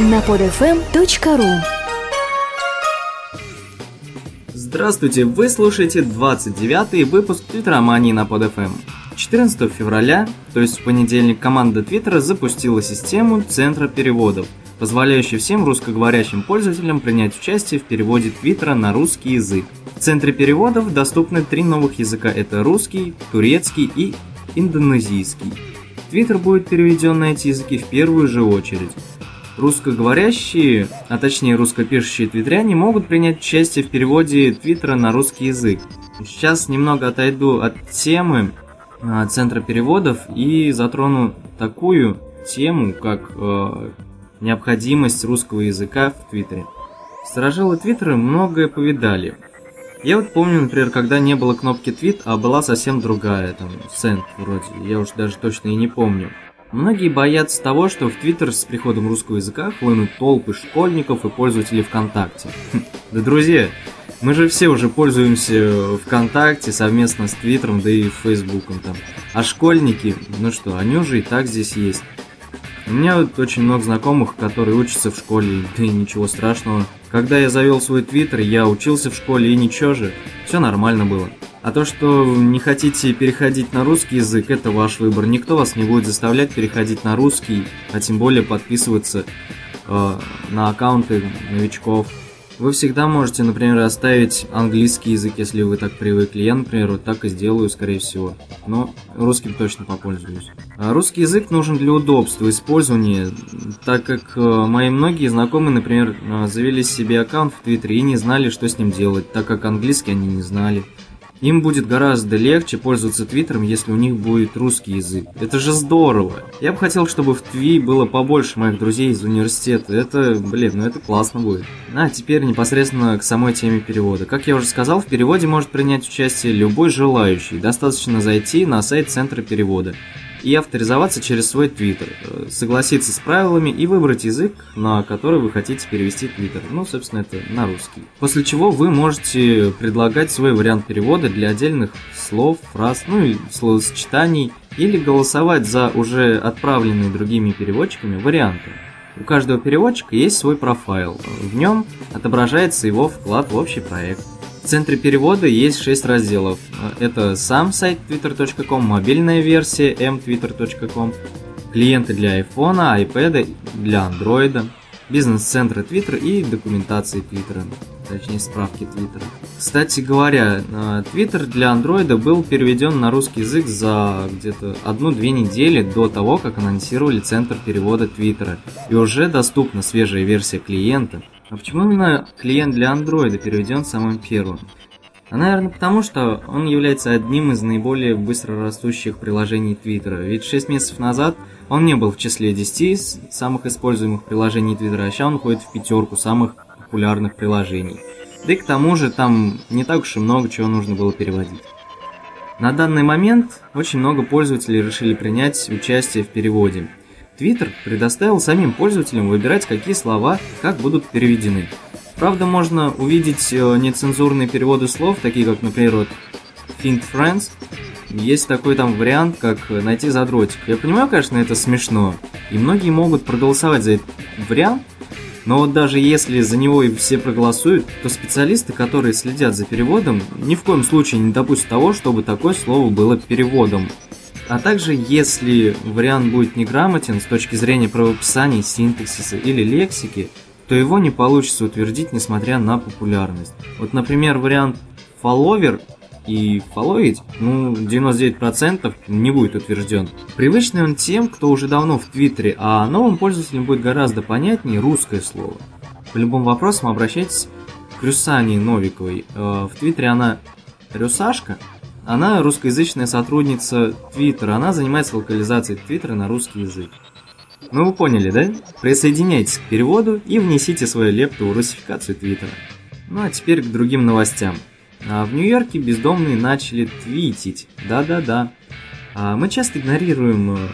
на podfm.ru Здравствуйте, вы слушаете 29-й выпуск Твиттеромании на PodFM. 14 февраля, то есть в понедельник, команда Твиттера запустила систему Центра переводов, позволяющую всем русскоговорящим пользователям принять участие в переводе Твиттера на русский язык. В Центре переводов доступны три новых языка – это русский, турецкий и индонезийский. Твиттер будет переведен на эти языки в первую же очередь. Русскоговорящие, а точнее русскопишущие твиттеряне могут принять участие в переводе твиттера на русский язык. Сейчас немного отойду от темы а, центра переводов и затрону такую тему, как э, необходимость русского языка в твиттере. Сторожилы твиттера многое повидали. Я вот помню, например, когда не было кнопки твит, а была совсем другая, там, сент вроде, я уж даже точно и не помню. Многие боятся того, что в Твиттер с приходом русского языка хлынут толпы школьников и пользователей ВКонтакте. Хм, да, друзья, мы же все уже пользуемся ВКонтакте совместно с Твиттером, да и Фейсбуком там. А школьники, ну что, они уже и так здесь есть. У меня вот очень много знакомых, которые учатся в школе, да и ничего страшного. Когда я завел свой твиттер, я учился в школе и ничего же, все нормально было. А то, что не хотите переходить на русский язык, это ваш выбор. Никто вас не будет заставлять переходить на русский, а тем более подписываться э, на аккаунты новичков. Вы всегда можете, например, оставить английский язык, если вы так привыкли. Я, например, вот так и сделаю, скорее всего. Но русским точно попользуюсь. А русский язык нужен для удобства использования, так как э, мои многие знакомые, например, э, завели себе аккаунт в Твиттере и не знали, что с ним делать, так как английский они не знали. Им будет гораздо легче пользоваться Твиттером, если у них будет русский язык. Это же здорово. Я бы хотел, чтобы в Тви было побольше моих друзей из университета. Это, блин, ну это классно будет. А теперь непосредственно к самой теме перевода. Как я уже сказал, в переводе может принять участие любой желающий. Достаточно зайти на сайт Центра перевода и авторизоваться через свой твиттер, э, согласиться с правилами и выбрать язык, на который вы хотите перевести твиттер. Ну, собственно, это на русский. После чего вы можете предлагать свой вариант перевода для отдельных слов, фраз, ну и словосочетаний, или голосовать за уже отправленные другими переводчиками варианты. У каждого переводчика есть свой профайл, в нем отображается его вклад в общий проект. Центре перевода есть 6 разделов. Это сам сайт twitter.com, мобильная версия mtwitter.com, клиенты для iPhone, iPad, для Android, бизнес-центры Twitter и документации Twitter, точнее справки Twitter. Кстати говоря, Twitter для Android был переведен на русский язык за где-то одну-две недели до того, как анонсировали центр перевода Twitter, и уже доступна свежая версия клиента. А почему именно клиент для Android переведен самым первым? А, наверное, потому что он является одним из наиболее быстро растущих приложений Твиттера. Ведь 6 месяцев назад он не был в числе 10 самых используемых приложений Твиттера, а сейчас он входит в пятерку самых популярных приложений. Да и к тому же там не так уж и много чего нужно было переводить. На данный момент очень много пользователей решили принять участие в переводе. Twitter предоставил самим пользователям выбирать, какие слова как будут переведены. Правда, можно увидеть э, нецензурные переводы слов, такие как, например, вот Find Friends. Есть такой там вариант, как найти задротик. Я понимаю, конечно, это смешно, и многие могут проголосовать за этот вариант, но вот даже если за него и все проголосуют, то специалисты, которые следят за переводом, ни в коем случае не допустят того, чтобы такое слово было переводом. А также, если вариант будет неграмотен с точки зрения правописания, синтаксиса или лексики, то его не получится утвердить, несмотря на популярность. Вот, например, вариант follower и followить, ну, 99% не будет утвержден. Привычный он тем, кто уже давно в Твиттере, а новым пользователям будет гораздо понятнее русское слово. По любым вопросам обращайтесь к Рюсане Новиковой. Э, в Твиттере она Рюсашка, она русскоязычная сотрудница Твиттера, она занимается локализацией Твиттера на русский язык. Ну вы поняли, да? Присоединяйтесь к переводу и внесите свою лепту в русификацию Твиттера. Ну а теперь к другим новостям. А в Нью-Йорке бездомные начали твитить. Да-да-да. А мы часто игнорируем э,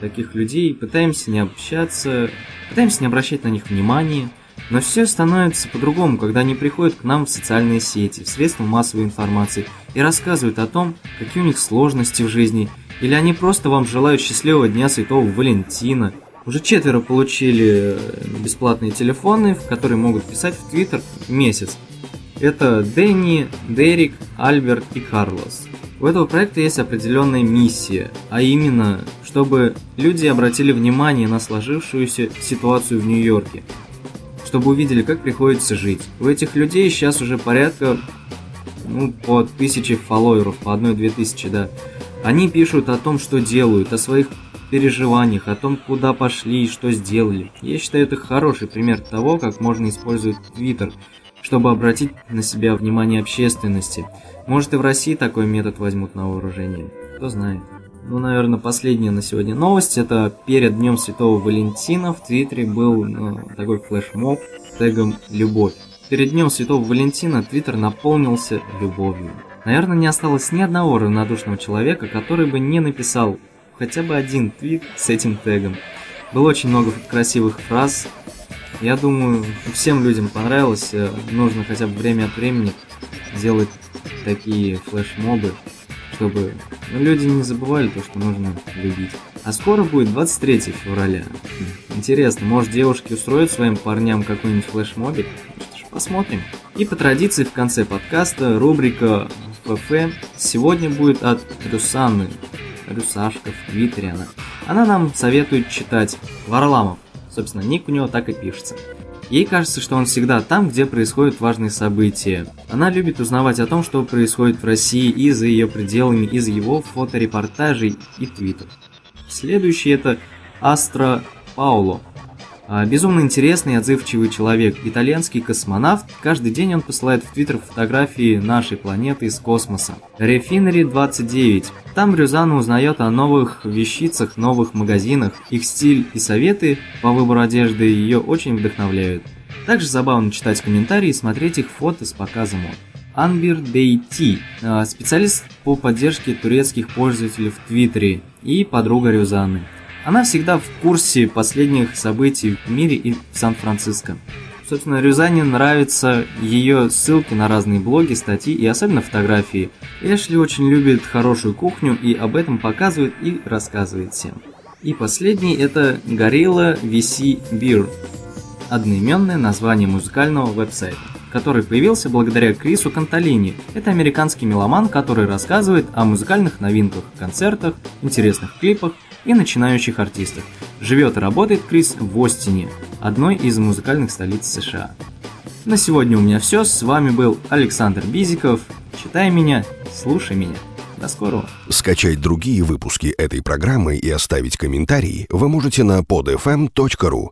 таких людей, пытаемся не общаться, пытаемся не обращать на них внимания. Но все становится по-другому, когда они приходят к нам в социальные сети, в средства массовой информации и рассказывают о том, какие у них сложности в жизни, или они просто вам желают счастливого дня Святого Валентина. Уже четверо получили бесплатные телефоны, в которые могут писать в Твиттер месяц. Это Дэнни, Дерек, Альберт и Карлос. У этого проекта есть определенная миссия, а именно, чтобы люди обратили внимание на сложившуюся ситуацию в Нью-Йорке, чтобы увидели, как приходится жить. У этих людей сейчас уже порядка ну, по тысяче фолловеров, по одной-две тысячи, да. Они пишут о том, что делают, о своих переживаниях, о том, куда пошли и что сделали. Я считаю, это хороший пример того, как можно использовать Твиттер, чтобы обратить на себя внимание общественности. Может и в России такой метод возьмут на вооружение, кто знает. Ну, наверное, последняя на сегодня новость. Это перед Днем Святого Валентина в Твиттере был ну, такой флешмоб с тегом «Любовь». Перед Днем Святого Валентина Твиттер наполнился любовью. Наверное, не осталось ни одного равнодушного человека, который бы не написал хотя бы один твит с этим тегом. Было очень много красивых фраз. Я думаю, всем людям понравилось. Нужно хотя бы время от времени делать такие флешмобы, чтобы люди не забывали то, что нужно любить. А скоро будет 23 февраля. Интересно, может девушки устроят своим парням какой-нибудь флешмобик? Посмотрим. И по традиции в конце подкаста рубрика ФФ сегодня будет от Рюсаны. Рюсашка в Твиттере она. Она нам советует читать Варламов. Собственно, ник у него так и пишется. Ей кажется, что он всегда там, где происходят важные события. Она любит узнавать о том, что происходит в России и за ее пределами, из его фоторепортажей и твитов. Следующий это Астро Пауло. А, безумно интересный и отзывчивый человек, итальянский космонавт. Каждый день он посылает в Твиттер фотографии нашей планеты из космоса. Refinery 29. Там Рюзана узнает о новых вещицах, новых магазинах. Их стиль и советы по выбору одежды ее очень вдохновляют. Также забавно читать комментарии и смотреть их фото с показом мод. Анбир Дейти, а, специалист по поддержке турецких пользователей в Твиттере и подруга Рюзаны. Она всегда в курсе последних событий в мире и в Сан-Франциско. Собственно, Рюзане нравятся ее ссылки на разные блоги, статьи и особенно фотографии. Эшли очень любит хорошую кухню и об этом показывает и рассказывает всем. И последний это Gorilla VC Beer, одноименное название музыкального веб-сайта, который появился благодаря Крису Канталини. Это американский меломан, который рассказывает о музыкальных новинках, концертах, интересных клипах и начинающих артистов. Живет и работает Крис в Остине, одной из музыкальных столиц США. На сегодня у меня все. С вами был Александр Бизиков. Читай меня, слушай меня. До скорого. Скачать другие выпуски этой программы и оставить комментарии вы можете на podfm.ru.